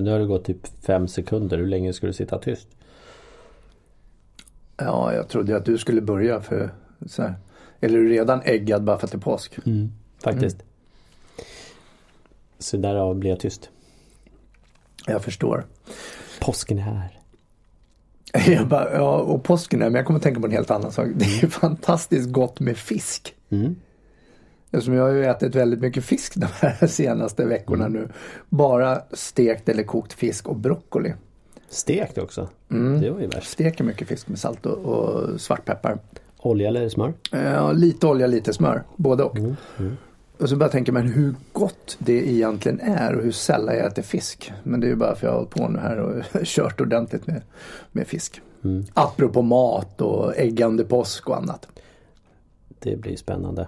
Nu har det gått typ fem sekunder. Hur länge ska du sitta tyst? Ja, jag trodde att du skulle börja för så här. Eller är du redan äggad bara för att det är påsk? Mm, faktiskt. Mm. Så därav blir jag tyst. Jag förstår. Påsken är här. Jag bara, ja, och påsken är, men jag kommer att tänka på en helt annan sak. Det är fantastiskt gott med fisk. Mm. Eftersom jag har ju ätit väldigt mycket fisk de här senaste veckorna mm. nu. Bara stekt eller kokt fisk och broccoli. Stekt också? Mm. Det var ju värst. Steker mycket fisk med salt och, och svartpeppar. Olja eller smör? Ja, lite olja, lite smör. Både och. Mm. Mm. Och så bara tänker man hur gott det egentligen är och hur sällan jag äter fisk. Men det är ju bara för att jag har hållit på nu här och kört ordentligt med, med fisk. Mm. Apropå mat och äggande påsk och annat. Det blir spännande.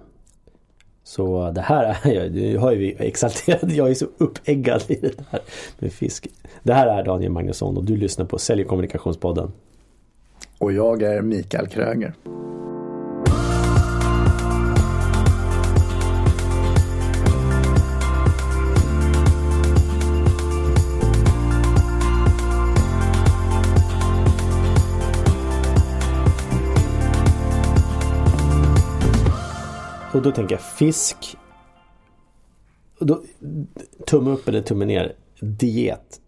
Så det här är jag, nu har vi exalterat, jag är så uppeggad i det här med fisk. Det här är Daniel Magnusson och du lyssnar på Sälj och kommunikationspodden. Och jag är Mikael Kröger. Och då tänker jag fisk. Och då, tumme upp eller tumme ner? Diet.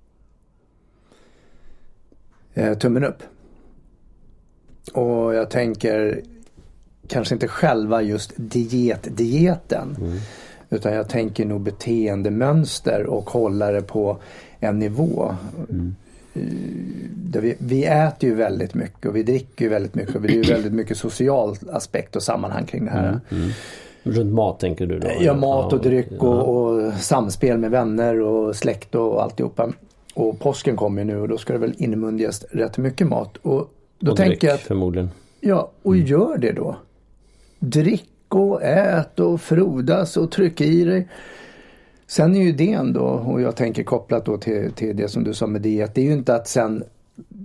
Eh, tummen upp. Och jag tänker kanske inte själva just diet-dieten. Mm. Utan jag tänker nog beteendemönster och hålla det på en nivå. Mm. Vi, vi, äter ju väldigt mycket och vi dricker ju väldigt mycket och det är ju väldigt mycket social aspekt och sammanhang kring det här. Mm, mm. Runt mat tänker du då? Ja, mat och dryck och, och, samspel med vänner och släkt och alltihopa. Och påsken kommer ju nu och då ska det väl inmundigas rätt mycket mat. Och då och tänker dryck, att, förmodligen. Ja, och mm. gör det då. Drick och ät och frodas och tryck i dig. Sen är ju idén då, och jag tänker kopplat då till, till det som du sa med det, att det är ju inte att sen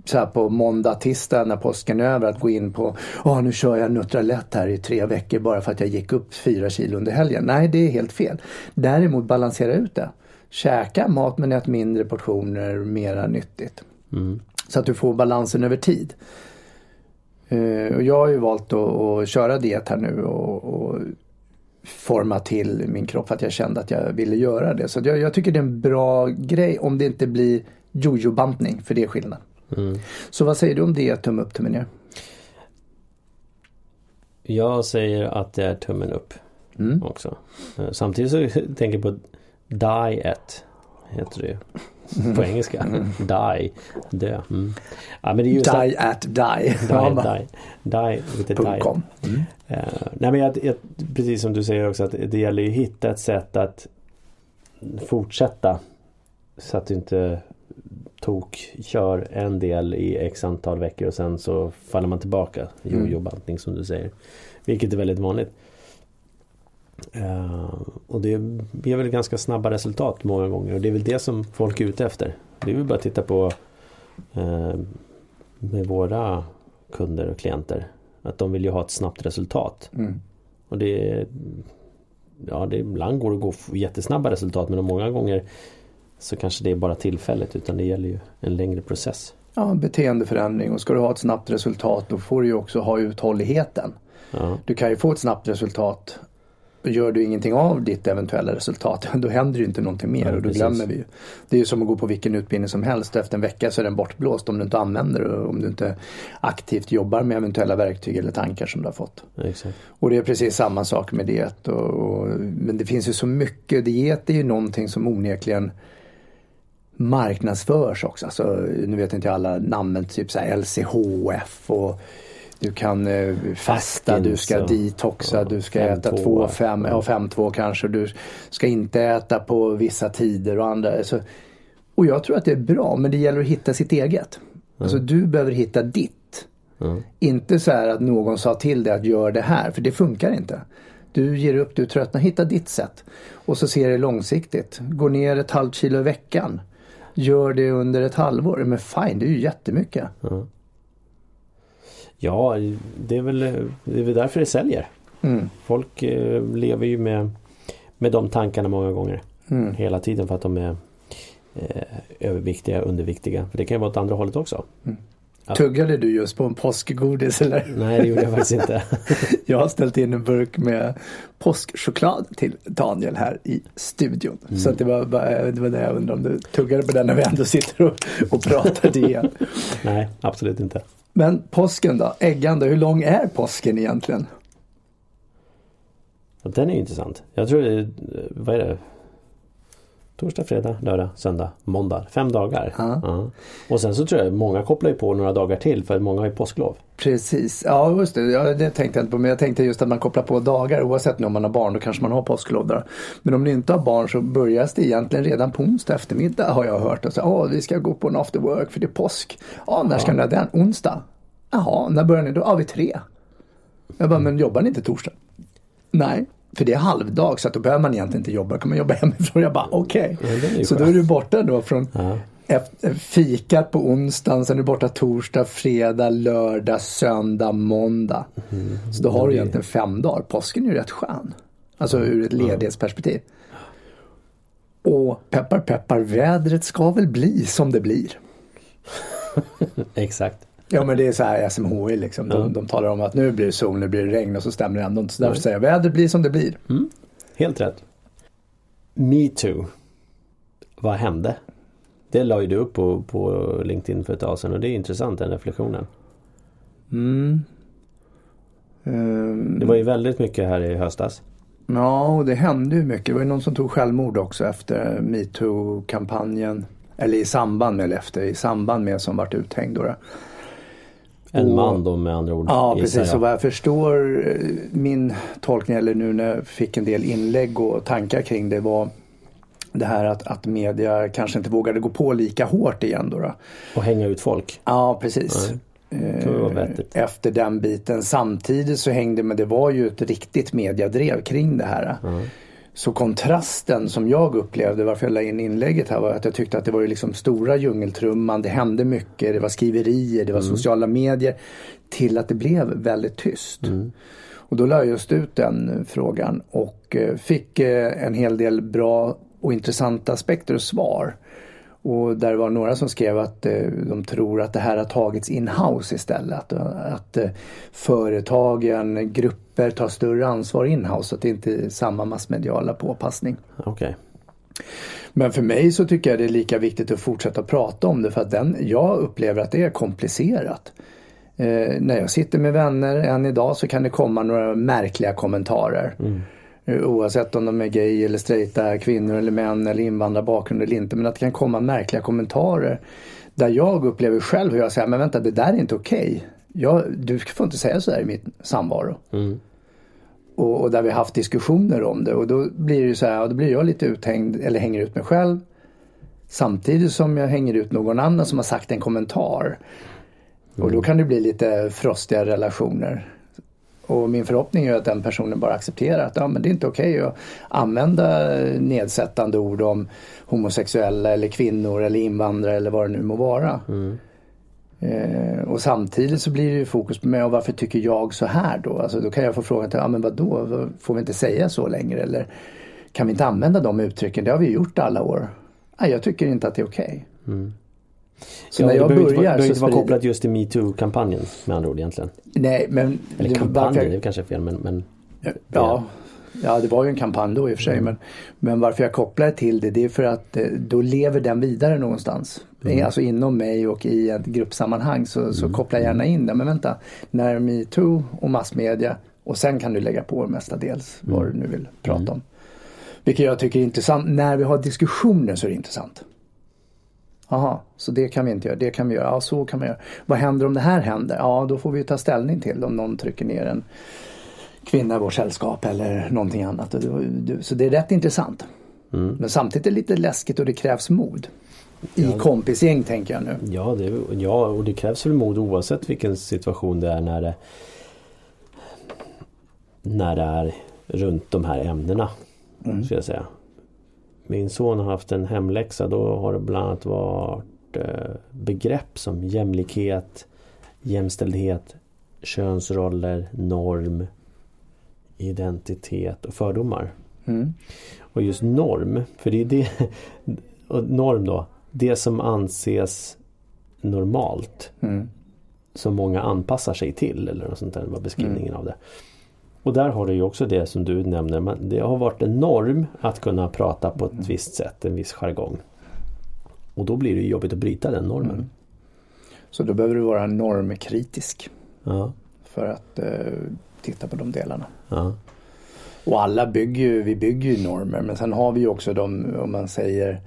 så här på måndag, tisdag när påsken är över att gå in på Åh, nu kör jag Nutralett här i tre veckor bara för att jag gick upp fyra kilo under helgen. Nej, det är helt fel. Däremot balansera ut det. Käka mat men ät mindre portioner, mera nyttigt. Mm. Så att du får balansen över tid. Uh, och jag har ju valt att, att köra diet här nu och, och forma till min kropp för att jag kände att jag ville göra det. Så jag, jag tycker det är en bra grej om det inte blir jojo-bantning, för det är skillnad. Mm. Så vad säger du om det, tumme upp, tumme ner? Jag säger att det är tummen upp mm. också. Eh, samtidigt så tänker jag på diet, heter det på engelska. Mm. Die, dö. Mm. Ja, men det är just die att, at die. Die, die, die die. Mm. Uh, nej men jag, jag, precis som du säger också att det gäller ju att hitta ett sätt att fortsätta så att du inte tok kör en del i x antal veckor och sen så faller man tillbaka. Mm. Jojo-bantning som du säger. Vilket är väldigt vanligt. Uh, och det ger väl ganska snabba resultat många gånger och det är väl det som folk är ute efter. Det är väl bara att titta på uh, med våra kunder och klienter. Att de vill ju ha ett snabbt resultat. Mm. Och det Ja, det, ibland går det att gå jättesnabba resultat men många gånger så kanske det är bara tillfället utan det gäller ju en längre process. Ja, beteendeförändring och ska du ha ett snabbt resultat då får du ju också ha uthålligheten. Ja. Du kan ju få ett snabbt resultat gör du ingenting av ditt eventuella resultat, då händer ju inte någonting mer ja, och då precis. glömmer vi ju. Det är ju som att gå på vilken utbildning som helst. Efter en vecka så är den bortblåst om du inte använder det och om du inte aktivt jobbar med eventuella verktyg eller tankar som du har fått. Exakt. Och det är precis samma sak med diet. Och, och, men det finns ju så mycket. Diet är ju någonting som onekligen marknadsförs också. Alltså, nu vet inte jag alla namnen, typ så LCHF och du kan eh, fasta, du ska detoxa, du ska äta 2, 5, ja 5-2 kanske. Du ska inte äta på vissa tider och andra. Alltså, och jag tror att det är bra men det gäller att hitta sitt eget. Mm. Alltså du behöver hitta ditt. Mm. Inte så här att någon sa till dig att gör det här, för det funkar inte. Du ger upp, du tröttnar, hitta ditt sätt. Och så ser det långsiktigt. Gå ner ett halvt kilo i veckan. Gör det under ett halvår. Men fine, det är ju jättemycket. Mm. Ja, det är väl, det är väl därför det säljer. Mm. Folk eh, lever ju med, med de tankarna många gånger. Mm. Hela tiden för att de är eh, överviktiga, underviktiga. För det kan ju vara åt andra hållet också. Ja. Tuggade du just på en påskgodis eller? Nej, det gjorde jag faktiskt inte. jag har ställt in en burk med påskchoklad till Daniel här i studion. Mm. Så det, var, bara- det var det jag undrade om du tuggade på den när vi ändå sitter och, och pratar igen. Nej, absolut inte. Men påsken då? Äggande, hur lång är påsken egentligen? Den är intressant. Jag tror vad är det? Torsdag, fredag, lördag, söndag, måndag. Fem dagar. Ja. Ja. Och sen så tror jag många kopplar ju på några dagar till för många har ju påsklov. Precis, ja just det. Ja, det tänkte jag inte på. Men jag tänkte just att man kopplar på dagar oavsett nu om man har barn. Då kanske man har påsklov där. Men om ni inte har barn så börjar det egentligen redan på onsdag eftermiddag har jag hört. Åh, vi ska gå på en after work för det är påsk. Ja, när ska ni ha den? Onsdag? Jaha, när börjar ni då? Ja, vid tre. Jag bara, men jobbar ni inte torsdag? Nej, för det är halvdag så att då behöver man egentligen inte jobba. Då kan man jobba hemifrån. Jag bara, okej. Ja, är ju så då är du borta då från Ja. efter, fikat på onsdagen, sen är du borta torsdag, fredag, lördag, söndag, måndag. Så då har du Mm. egentligen fem dagar. Påsken är ju rätt skön. Alltså ur ett ledighetsperspektiv. Och peppar peppar, vädret ska väl bli som det blir. Exakt. Ja men det är så här SMHI liksom. De, Ja. de talar om att nu blir det sol, nu blir det regn och så stämmer det ändå inte. Så därför säger jag vädret blir som det blir. Helt rätt. Me too. Vad hände? Det la ju du upp på, på LinkedIn för ett tag sedan och det är intressant den reflektionen. Mm. Ehm, Det var ju väldigt mycket här i höstas. Ja, och det hände ju mycket. Det var ju någon som tog självmord också efter metoo-kampanjen. Eller i samband med, eller efter, i samband med som vart uthängd då. En man då med andra ord. Ja, precis. Och vad jag förstår, eh, min tolkning, eller nu när jag fick en del inlägg och tankar kring det var det här att, att media kanske inte vågade gå på lika hårt igen då. då. Och hänga ut folk. Ja, precis. Nej, Eh. Efter den biten. Samtidigt så hängde, men det var ju ett riktigt mediadrev kring det här. Ja. Så kontrasten som jag upplevde, varför jag la in inlägget här var att jag tyckte att det var liksom stora djungeltrumman, det hände mycket, det var skriverier, det var sociala medier. Till att det blev väldigt tyst. Och då la jag just ut den frågan och eh, fick eh, en hel del bra och intressanta aspekter och svar. Och där var några som skrev att eh, de tror att det här har tagits in-house istället. Att, företagen, grupper tar större ansvar in-house. Så att det inte är samma massmediala påpassning. Okej. Men för mig så tycker jag det är lika viktigt att fortsätta prata om det för att den, jag upplever att det är komplicerat. Eh, när jag sitter med vänner än idag så kan det komma några märkliga kommentarer. Eh, Oavsett om de är gay eller straighta, kvinnor eller män eller invandrarbakgrund eller inte. Men att det kan komma märkliga kommentarer. Där jag upplever själv hur jag säger, men vänta det där är inte okej. Jag, du får inte säga så här i mitt samvaro. Mm. Och, och där vi har haft diskussioner om det och då blir det ju så här, då blir jag lite uthängd eller hänger ut mig själv. Samtidigt som jag hänger ut någon annan som har sagt en kommentar. Och då kan det bli lite frostiga relationer. Och min förhoppning är att den personen bara accepterar att ja, men det är inte okej att använda nedsättande ord om homosexuella eller kvinnor eller invandrare eller vad det nu må vara. Eh, och samtidigt så blir det ju fokus på mig och varför tycker jag så här då? Alltså då kan jag få frågan till, ja men vadå, Vad- får vi inte säga så längre? Eller kan vi inte använda de uttrycken? Det har vi gjort alla år. Nej, jag tycker inte att det är okej. Så Ja, när det jag behöver inte, vara- börjar så inte vara kopplat just till metoo-kampanjen med andra ord egentligen. Nej, men... Eller det- kampanjen, varför- det är kanske fel men, men Ja, ja, det var ju en kampanj då i och för sig. Men, men varför jag kopplar till det, det är för att eh, då lever den vidare någonstans. Eh, Alltså inom mig och i ett gruppsammanhang så, så kopplar jag gärna in det. Men vänta, när metoo och massmedia och sen kan du lägga på mestadels vad du nu vill prata om. Vilket jag tycker är intressant. När vi har diskussioner så är det intressant. Jaha, så det kan vi inte göra, det kan vi göra, ja så kan man göra. Vad händer om det här händer? Ja, då får vi ta ställning till om någon trycker ner en kvinna i vårt sällskap eller någonting annat. Så det är rätt intressant. Men samtidigt är det lite läskigt och det krävs mod. I kompisgäng tänker jag nu. Ja, det, ja, och det krävs väl mod oavsett vilken situation det är när det när det är runt de här ämnena. Mm. Ska jag säga. Min son har haft en hemläxa. Då har det bland annat varit eh, begrepp som jämlikhet, jämställdhet, könsroller, norm, identitet och fördomar. Mm. Och just norm, för det är det och norm då. Det som anses normalt. Mm. Som många anpassar sig till eller något sånt där var beskrivningen av det. Och där har du ju också det som du nämner. Det har varit en norm att kunna prata på ett visst sätt, en viss jargong. Och då blir det jobbigt att bryta den normen. Mm. Så då behöver du vara normkritisk Ja, för att eh, titta på de delarna. ja, Och alla bygger ju, vi bygger ju normer men sen har vi ju också de, om man säger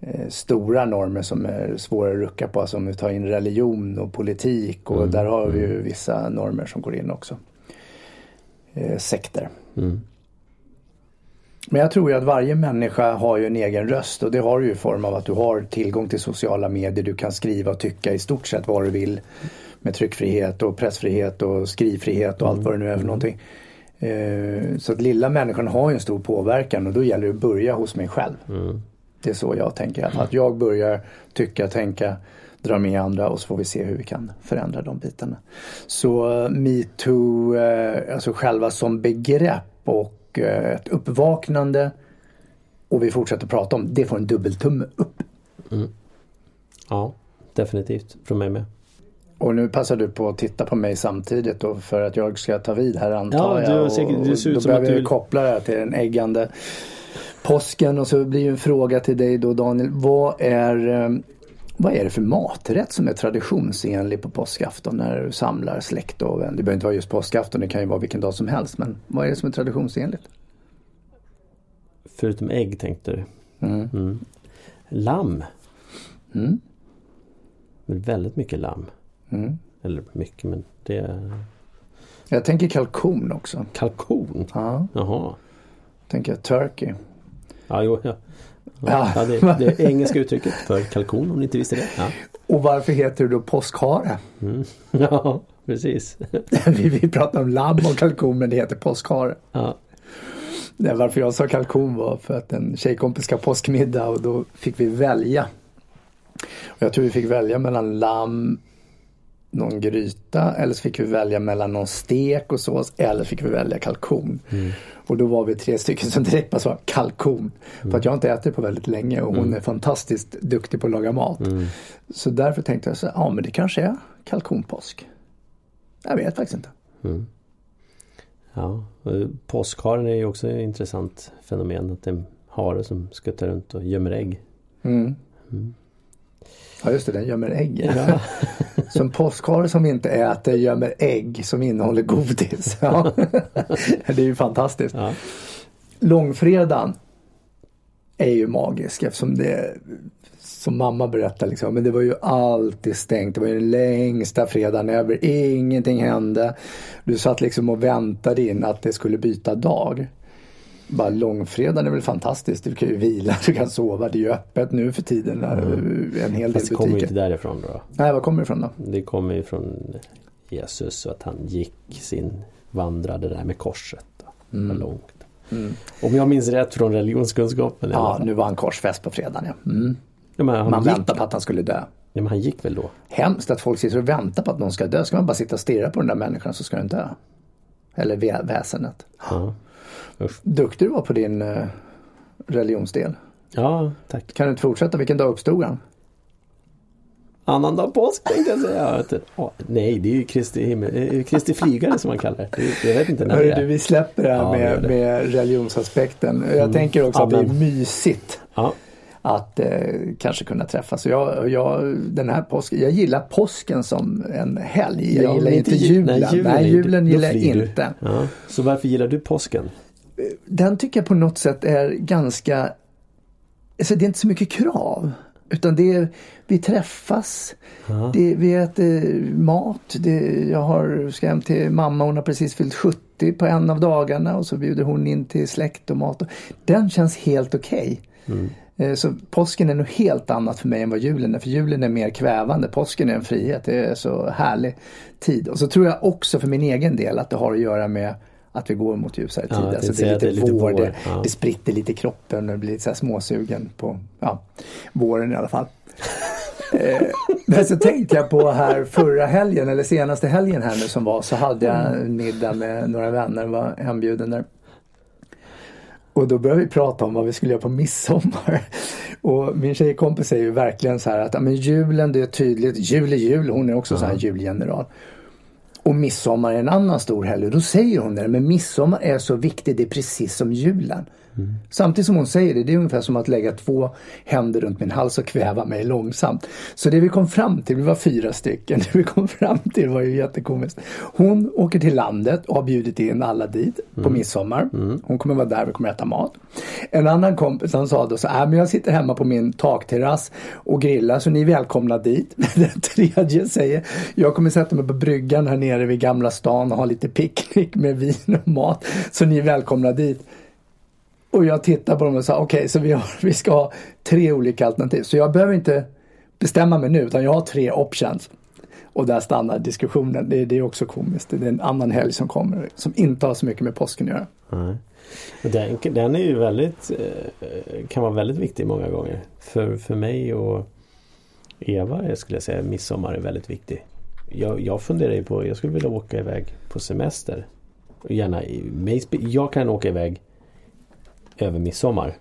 eh, stora normer som är svåra att rucka på. Alltså om vi tar in religion och politik och Mm, där har vi ju vissa normer som går in också. Eh, sekter. mm, Men jag tror ju att varje människa har ju en egen röst och det har du ju i form av att du har tillgång till sociala medier. Du kan skriva och tycka i stort sett vad du vill med tryckfrihet och pressfrihet och skrivfrihet och allt vad det nu är för någonting. Eh, Så att lilla människan har ju en stor påverkan och då gäller det att börja hos mig själv. mm. Det är så jag tänker. Att- Att jag börjar tycka, tänka, dra med andra och så får vi se hur vi kan förändra de bitarna. Så eh, metoo, eh, alltså själva som begrepp och ett uppvaknande och vi fortsätter prata om det får en dubbeltumme upp. ja definitivt. Från mig med. Och nu passar du på att titta på mig samtidigt då för att jag ska ta vid här antar Ja, jag. säkert- det ser ut då som behöver att du jag vill- koppla det här till den äggande påsken och så blir ju en fråga till dig då Daniel. Vad är, eh, vad är det för maträtt som är traditionsenlig på påskafton när du samlar släkt och vänner? Det behöver inte vara just påskafton, det kan ju vara vilken dag som helst. Men vad är det som är traditionsenligt? Förutom ägg tänkte du. Mm. Mm. Lamm. Mm. Men väldigt mycket lamm. Mm. Eller mycket men det är Jag tänker kalkon också. kalkon. Ja, Jaha. tänker jag turkey. Ja, jo, ja. Ja. Ja, det, det är engelska uttrycket för kalkon om ni inte visste det. Ja, Och varför heter det då påskhare? mm. ja precis. vi, vi pratar om lamm och kalkon men det heter påskhare. Ja. Nej, varför jag sa kalkon var för att en tjejkompis ska påskmiddag och då fick vi välja. Och jag tror vi fick välja mellan lamm, någon gryta eller så fick vi välja mellan någon stek och sås eller fick vi välja kalkon. Och då var vi tre stycken som direkt bara sa kalkon. För att jag har inte ätit på väldigt länge och hon är fantastiskt duktig på att laga mat. Så därför tänkte jag så ja men det kanske är kalkonpåsk. Jag vet faktiskt inte. Ja, och påskharen är ju också ett intressant fenomen. Att det är en hare som skuttar runt och gömmer ägg. Mm. Ja just det, den gömmer ägg. Ja. Så en påskhare som inte äter gömmer ägg som innehåller godis. Ja. det är ju fantastiskt. Ja. Långfredagen är ju magisk eftersom det som mamma berättade liksom, men det var ju alltid stängt. Det var ju den längsta fredagen ever. Ingenting hände. Du satt liksom och väntade in att det skulle byta dag. Bara långfredagen är väl fantastiskt. Du kan ju vila, du kan sova. Det är ju öppet nu för tiden. När En hel del det kommer ju butiker. inte därifrån då. Nej, var kommer det ifrån då? Det kommer ju från Jesus och att han gick sin vandrade där med korset. Då. Var långt. Om jag minns rätt från religionskunskapen. Ja, nu var han korsfäst på fredagen ja. Mm. ja, Man gick, väntar på att han skulle dö. ja, men han gick väl då? Hemskt att folk sitter och väntar på att någon ska dö. Ska man bara sitta och stirra på den där människan så ska den dö. Eller vä- väsendet. Ja. Usch. Duktig du var på din eh, religionsdel. ja, tack. Kan du inte fortsätta? Vilken dag uppstod han? Annandag påsk tänkte jag säga. Ja, nej, det är ju Kristi, himmel, eh, Kristi flygare som man kallar det. Det- Jag vet inte när det Hörru, är. du, vi släpper det här Ja, med, det. med religionsaspekten. Jag tänker också att det är Amen. mysigt Ja, att eh, kanske kunna träffas. Jag, jag, den här påsken, jag gillar påsken som en helg. Jag Ja, gillar inte ju- julen. Nej, är ju- julen gillar jag inte. Ja. Så varför gillar du påsken? Den tycker jag på något sätt är ganska, alltså det är inte så mycket krav. Utan det är, vi träffas, Ja. det, vi äter mat. Det, jag har, ska hem till mamma, hon har precis fyllt 70 på en av dagarna och så bjuder hon in till släkt och mat. Den känns helt okej. Eh, Så påsken är nog helt annat för mig än vad julen är. För julen är mer kvävande. Påsken är en frihet. Det är så härlig tid. Och så tror jag också för min egen del att det har att göra med att vi går mot ljusare Ja, tid. jag alltså det är lite, det är lite vår. vår, Det, ja. det spritter lite i kroppen och blir lite så småsugen på ja, våren i alla fall. Eh, Men så tänkte jag på här förra helgen eller senaste helgen här nu som var så hade jag en middag med några vänner var hembjuden där. Och då började vi prata om vad vi skulle göra på midsommar. Och min tjejkompis säger ju verkligen så här att men julen det är tydligt, jul är jul, hon är också så här julgeneral. Och midsommar är en annan stor helg. Då säger hon det, men midsommar är så viktig, det är precis som julen. Mm. Samtidigt som hon säger det, det är ungefär som att lägga två händer runt min hals och kväva mig långsamt. Så det vi kom fram till, vi var fyra stycken, det vi kom fram till var ju jättekomiskt. Hon åker till landet och har bjudit in alla dit mm. på midsommar. Mm. Hon kommer vara där, vi kommer äta mat. En annan kompis han sa då så här, men jag sitter hemma på min takterrass och grillar så ni är välkomna dit. Den tredje säger, jag kommer sätta mig på bryggan här nere vid Gamla stan och ha lite picknick med vin och mat så ni är välkomna dit. Och jag tittade på dem och sa okej, okay, så vi, har, vi ska ha tre olika alternativ. Så jag behöver inte bestämma mig nu utan jag har tre options. Och där stannar diskussionen. Det, det är också komiskt. Det är en annan helg som kommer som inte har så mycket med påsken att göra. Mm. Den, den är ju väldigt eh, kan vara väldigt viktig många gånger. För, för mig och Eva skulle jag säga midsommar är väldigt viktig. Jag, jag funderar ju på, jag skulle vilja åka iväg på semester. Gärna, jag kan åka iväg över midsommar.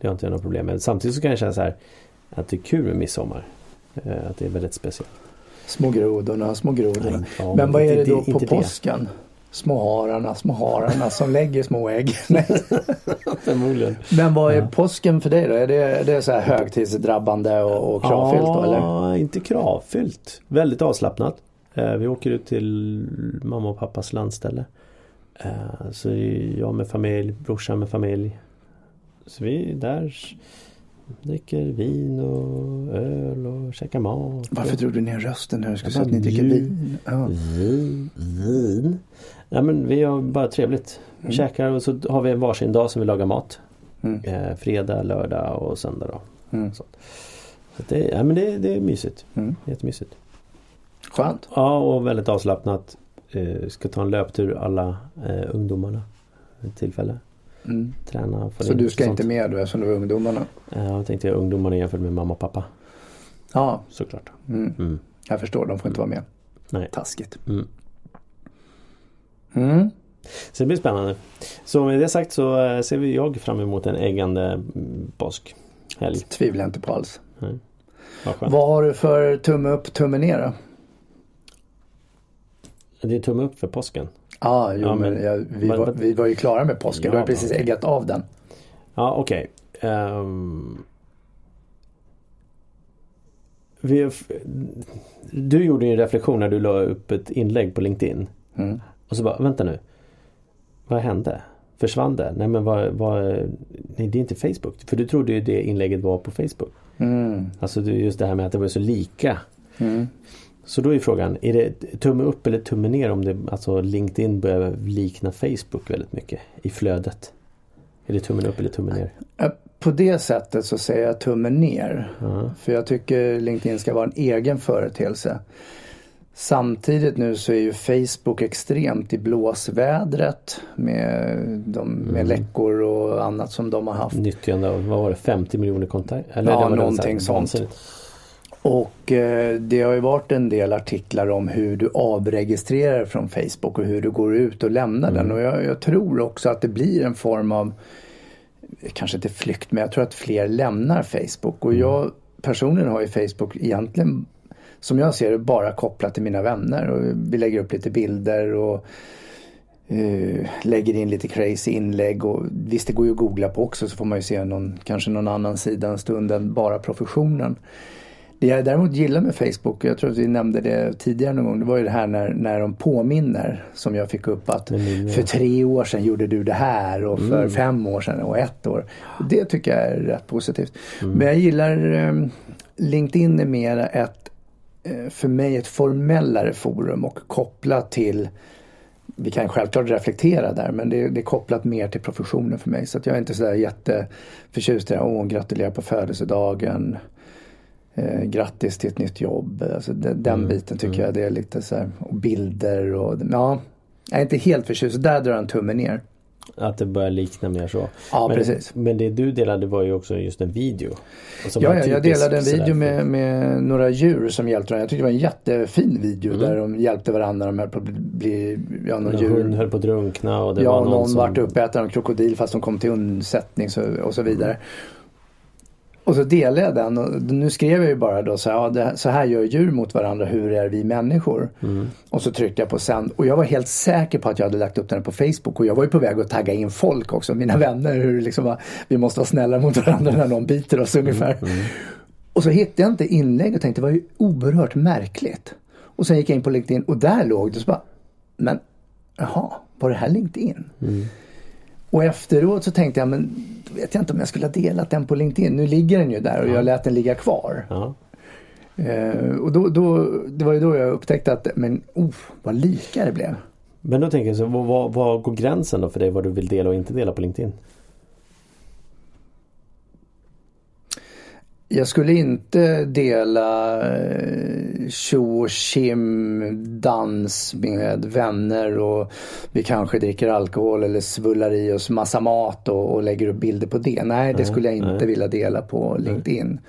Det har inte jag några problem med. Samtidigt så kan jag känna så här att det är kul med midsommar. Eh, att det är väldigt speciellt. Små grodorna, små grodorna. Nej, ja, men vad är det då på påsken? Små hararna, små hararna som lägger små ägg. Förmodligen. Men vad är ja. påsken för dig då? Är det, är det så här högtidsdrabbande och, och kravfyllt ja, då eller? inte kravfyllt. Väldigt avslappnat. Eh, vi åker ut till mamma och pappas landställe. Eh, så jag med familj, brorsan med familj. Så vi där dricker vin och öl och käkar mat. Varför drog du ner rösten när du skulle säga att ni dricker vin? Ja. Vin, vin. Ja, men vi har bara trevligt. Vi mm. käkar och så har vi en varsin dag som vi lagar mat. Mm. Eh, fredag, lördag och söndag då. Mm. Så. det, ja, men det, det är mysigt. Mm. Jättemysigt. Skönt. Ja och väldigt avslappnat ska ta en löptur alla eh, ungdomarna. Ett tillfälle. Mm. Träna. Så du ska inte med då eftersom du är ungdomarna? Ja, jag tänkte ungdomarna jämfört med mamma och pappa. Ja. Såklart. Mm. Mm. Jag förstår, de får inte vara med. Nej. Taskigt. Mm. Mm. Så det blir spännande. Så med det sagt så eh, ser vi jag fram emot en äggande mm, påskhelg. Tvivlar inte på alls. Nej. Vad, Vad har du för tumme upp, tumme ner då? Det är tumme upp för påsken. Ah, jo, ja, men, men jag, vi, var, vi var ju klara med påsken. Ja, du har precis äggat av den. Ja, okej. Okay. Um, ehm, du gjorde en reflektion när du la upp ett inlägg på LinkedIn. Mm. Och så bara, vänta nu. Vad hände? Försvann det? Nej men vad, vad, nej det är inte Facebook. För du trodde ju det inlägget var på Facebook. Mm. Alltså just det här med att det var så lika. Mm. Så då är frågan, är det tumme upp eller tumme ner om det, alltså LinkedIn börjar likna Facebook väldigt mycket i flödet? Är det tummen upp eller tummen ner? På det sättet så säger jag tummen ner. Uh-huh. För jag tycker LinkedIn ska vara en egen företeelse. Samtidigt nu så är ju Facebook extremt i blåsvädret med, de, med mm. läckor och annat som de har haft. Nyttjande av, vad var det, 50 miljoner kontakter? Ja, någonting sånt. Och eh, det har ju varit en del artiklar om hur du avregistrerar från Facebook och hur du går ut och lämnar mm. den. Och jag, jag, tror också att det blir en form av, kanske inte flykt, men jag tror att fler lämnar Facebook. Och mm. jag personligen har ju Facebook egentligen, som jag ser det, bara kopplat till mina vänner. Och vi lägger upp lite bilder och Uh, lägger in lite crazy inlägg och visst det går ju att googla på också så får man ju se någon, kanske någon annan sida en stund än bara professionen. Det jag däremot gillar med Facebook, jag tror att vi nämnde det tidigare någon gång, det var ju det här när, när de påminner som jag fick upp att för tre år sedan gjorde du det här och för mm. fem år sedan och ett år. Det tycker jag är rätt positivt. Mm. Men jag gillar eh, LinkedIn är mer ett, eh, för mig ett formellare forum och kopplat till vi kan självklart reflektera där men det, det, är kopplat mer till professionen för mig. Så att jag är inte sådär jätteförtjust i det. Åh, gratulerar på födelsedagen eh, grattis till ett nytt jobb. Alltså, den, den mm. biten tycker mm. jag det är lite så här, och bilder och ja. Jag är inte helt förtjust, där drar en tumme ner. Att det börjar likna mer så. Ja men, precis. Men det du delade var ju också just en video. Ja, ja jag delade en video med, med, några djur som hjälpte varandra. Jag tyckte det var en jättefin video mm. där de hjälpte varandra. De höll på att bli, ja, någon djur. Hund höll på att drunkna och det ja, var någon, någon som... vart uppäten av krokodil fast de kom till undsättning så, och så vidare. Och så delade jag den och nu skrev jag ju bara då så här, ja, det, så här gör djur mot varandra, hur är vi människor? Och så tryckte jag på sänd och jag var helt säker på att jag hade lagt upp den på Facebook och jag var ju på väg att tagga in folk också, mina vänner, hur liksom, vi måste vara snälla mot varandra när någon biter oss ungefär. Och så hittade jag inte inlägg och tänkte det var ju oerhört märkligt. Och sen gick jag in på LinkedIn och där låg det så bara, men jaha, var det här LinkedIn? Och efteråt så tänkte jag, men vet jag inte om jag skulle ha delat den på LinkedIn. Nu ligger den ju där och jag lät den ligga kvar. Ja. Eh, och då, då, det var ju då jag upptäckte att, men oh, vad lika det blev. Men då tänker jag så, vad, vad, vad går gränsen då för dig vad du vill dela och inte dela på LinkedIn? Jag skulle inte dela eh, tjo och tjim dans med vänner och vi kanske dricker alkohol eller svullar i oss massa mat och, och lägger upp bilder på det. Nej, det skulle jag inte nej. vilja dela på LinkedIn.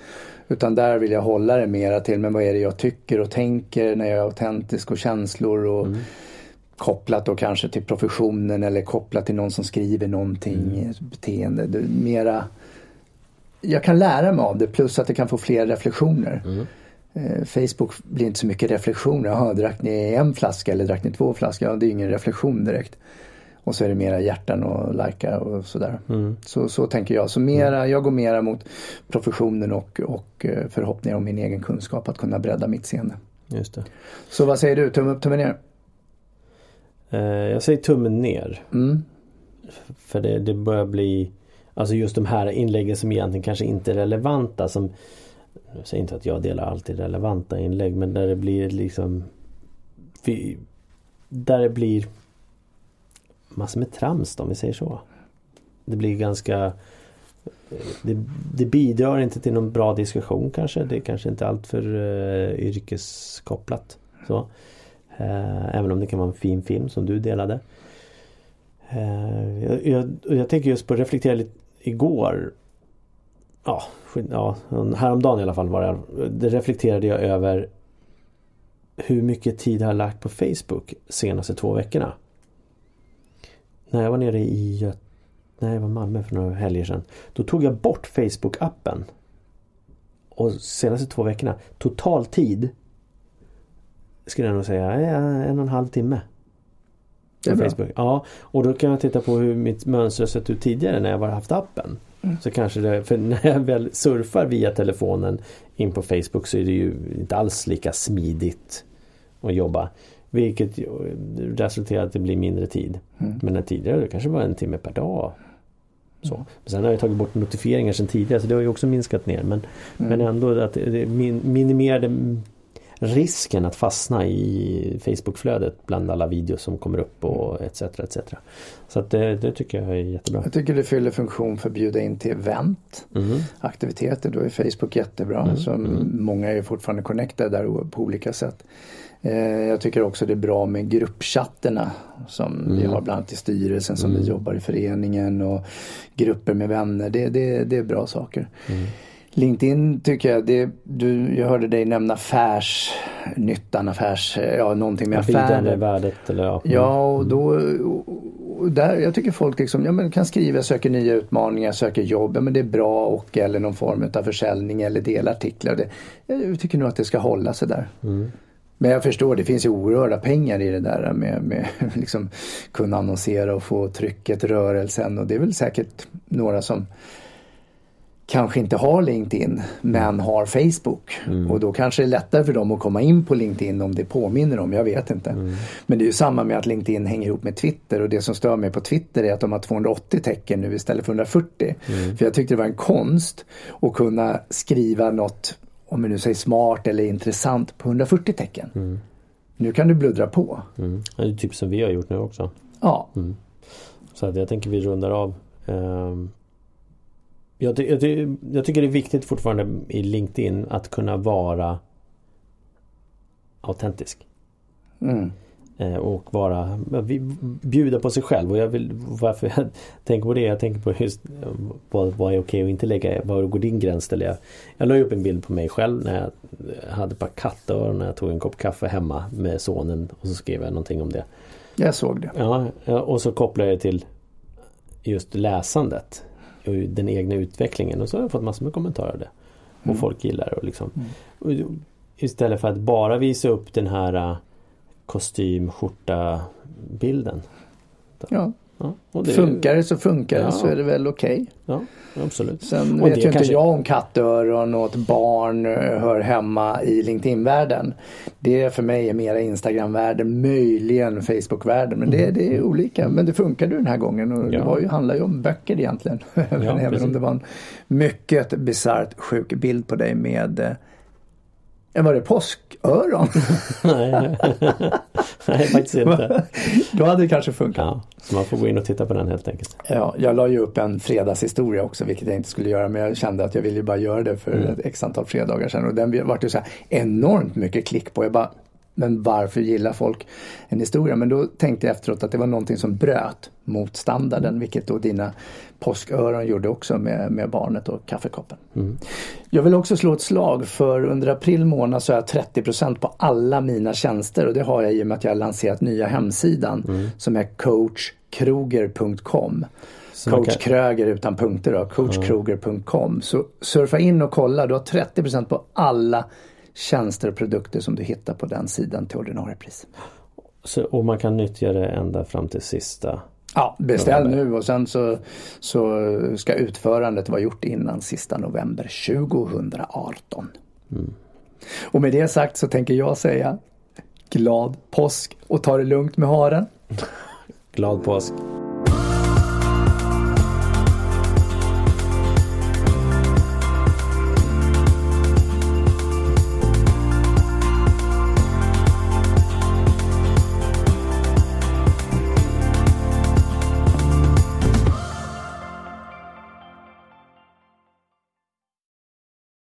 Utan där vill jag hålla det mera till, men vad är det jag tycker och tänker när jag är autentisk och känslor och kopplat då kanske till professionen eller kopplat till någon som skriver någonting, ett beteende. Det mera jag kan lära mig av det plus att det kan få fler reflektioner. Eh, Facebook blir inte så mycket reflektioner. Jaha, drack ni en flaska eller drack ni två flaskor? Ja, det är ingen reflektion direkt. Och så är det mera hjärtan och likar och sådär. Så, så tänker jag. Så mera, jag går mera mot professionen och, och eh, förhoppningar om min egen kunskap att kunna bredda mitt seende. Just det. Så vad säger du? Tumme upp, tumme ner? Eh, jag säger tummen ner. Mm. För det, det börjar bli Alltså just de här inläggen som egentligen kanske inte är relevanta som Jag säger inte att jag delar alltid relevanta inlägg men där det blir liksom Där det blir Massor med trams då, om vi säger så. Det blir ganska det, det bidrar inte till någon bra diskussion kanske. Det är kanske inte allt för uh, yrkeskopplat. Så. Uh, även om det kan vara en fin film som du delade. Uh, jag, jag, jag tänker just på att reflektera lite igår. Ja, ja, häromdagen i alla fall var det. Det reflekterade jag över hur mycket tid har jag lagt på Facebook senaste två veckorna. När jag var nere i Nej, jag var Malmö för några helger sedan. Då tog jag bort Facebook-appen. Och senaste två veckorna, total tid skulle jag nog säga en och en halv timme. På. Facebook. Ja, och då kan jag titta på hur mitt mönster sett ut tidigare när jag bara haft appen. Mm. Så kanske det, för när jag väl surfar via telefonen in på Facebook så är det ju inte alls lika smidigt att jobba. Vilket resulterar i att det blir mindre tid. Mm. Men när tidigare det kanske var en timme per dag. Så. Men sen har jag tagit bort notifieringar sen tidigare så det har ju också minskat ner. Men, men ändå att det det min, minimerade risken att fastna i Facebookflödet bland alla videos som kommer upp och etc. etc. Så att det, det tycker jag är jättebra. Jag tycker det fyller funktion för att bjuda in till event. Mhm. aktiviteter. Då är Facebook jättebra. Så Många är fortfarande connectade där på olika sätt. Eh, jag tycker också det är bra med gruppchatterna som vi har bland annat i styrelsen som vi jobbar i föreningen och grupper med vänner. Det, det, det är bra saker. LinkedIn tycker jag, det, du, jag hörde dig nämna affärsnyttan, affärs, ja någonting med affärer. värdet eller ja. Ja, och då och där, jag tycker folk liksom, ja, men kan skriva, söker nya utmaningar, söker jobb, ja men det är bra och eller någon form av försäljning eller delartiklar. Det, jag tycker nog att det ska hålla sig där. Men jag förstår, det finns ju oerhörda pengar i det där med, med liksom kunna annonsera och få trycket, rörelsen och det är väl säkert några som kanske inte har LinkedIn men har Facebook. Och då kanske det är lättare för dem att komma in på LinkedIn om det påminner om, jag vet inte. Men det är ju samma med att LinkedIn hänger ihop med Twitter och det som stör mig på Twitter är att de har 280 tecken nu istället för 140. För jag tyckte det var en konst att kunna skriva något, om vi nu säger smart eller intressant på 140 tecken. Nu kan du bluddra på. Mm. Det är typ som vi har gjort nu också. Ja, Så att jag tänker vi rundar av. Ehm, Jag, ty- jag, ty- jag tycker det är viktigt fortfarande i LinkedIn att kunna vara autentisk. mm. Eh, Och vara, bjuda på sig själv. Och jag vill, varför jag tänker på det, jag tänker på just eh, vad, vad är okej och inte lägga, var går din gräns ställer jag? Jag la upp en bild på mig själv när jag hade ett par kattöron när jag tog en kopp kaffe hemma med sonen och så skrev jag någonting om det. jag såg det. Ja, ja, och så kopplar jag till just läsandet. Och den egna utvecklingen och så har jag fått massor med kommentarer det. Och Mm. folk gillar det. Liksom. och istället för att bara visa upp den här äh, kostym, skjorta bilden. Ja. Ja, det, Funkar det så funkar det Ja. så är det väl okej. Ja, absolut. Sen Och vet det ju inte kanske- jag om kattöron och ett barn eh, hör hemma i LinkedIn-världen. Det för mig är mera Instagram-världen, möjligen Facebook-världen. Men det, det är olika. Men det funkade den här gången och det Ja. var ju, handlar ju om böcker egentligen. Även precis. om det var en mycket bisarrt sjuk bild på dig med eh, var det påsköron? nej, nej, faktiskt inte. Då hade det kanske funkat. Ja, så man får gå in och titta på den helt enkelt. Ja, jag la ju upp en fredagshistoria också, vilket jag inte skulle göra. Men jag kände att jag ville bara göra det för ett x antal fredagar sedan. Och den vart ju så här enormt mycket klick på. Jag bara, men varför gillar folk en historia? Men då tänkte jag efteråt att det var någonting som bröt mot standarden. Vilket då dina påsköron gjorde också med, med barnet och kaffekoppen. Jag vill också slå ett slag för under april månad så har jag 30% på alla mina tjänster och det har jag i och med att jag har lanserat nya hemsidan som är coachkroger.com. Coach kan- Kröger utan punkter då, coachkroger.com. Så surfa in och kolla, du har 30% på alla tjänster och produkter som du hittar på den sidan till ordinarie pris. Så, och man kan nyttja det ända fram till sista. Ja, beställ November. nu och sen så, så ska utförandet vara gjort innan sista november 2018. Och med det sagt så tänker jag säga glad påsk och ta det lugnt med haren. Glad påsk!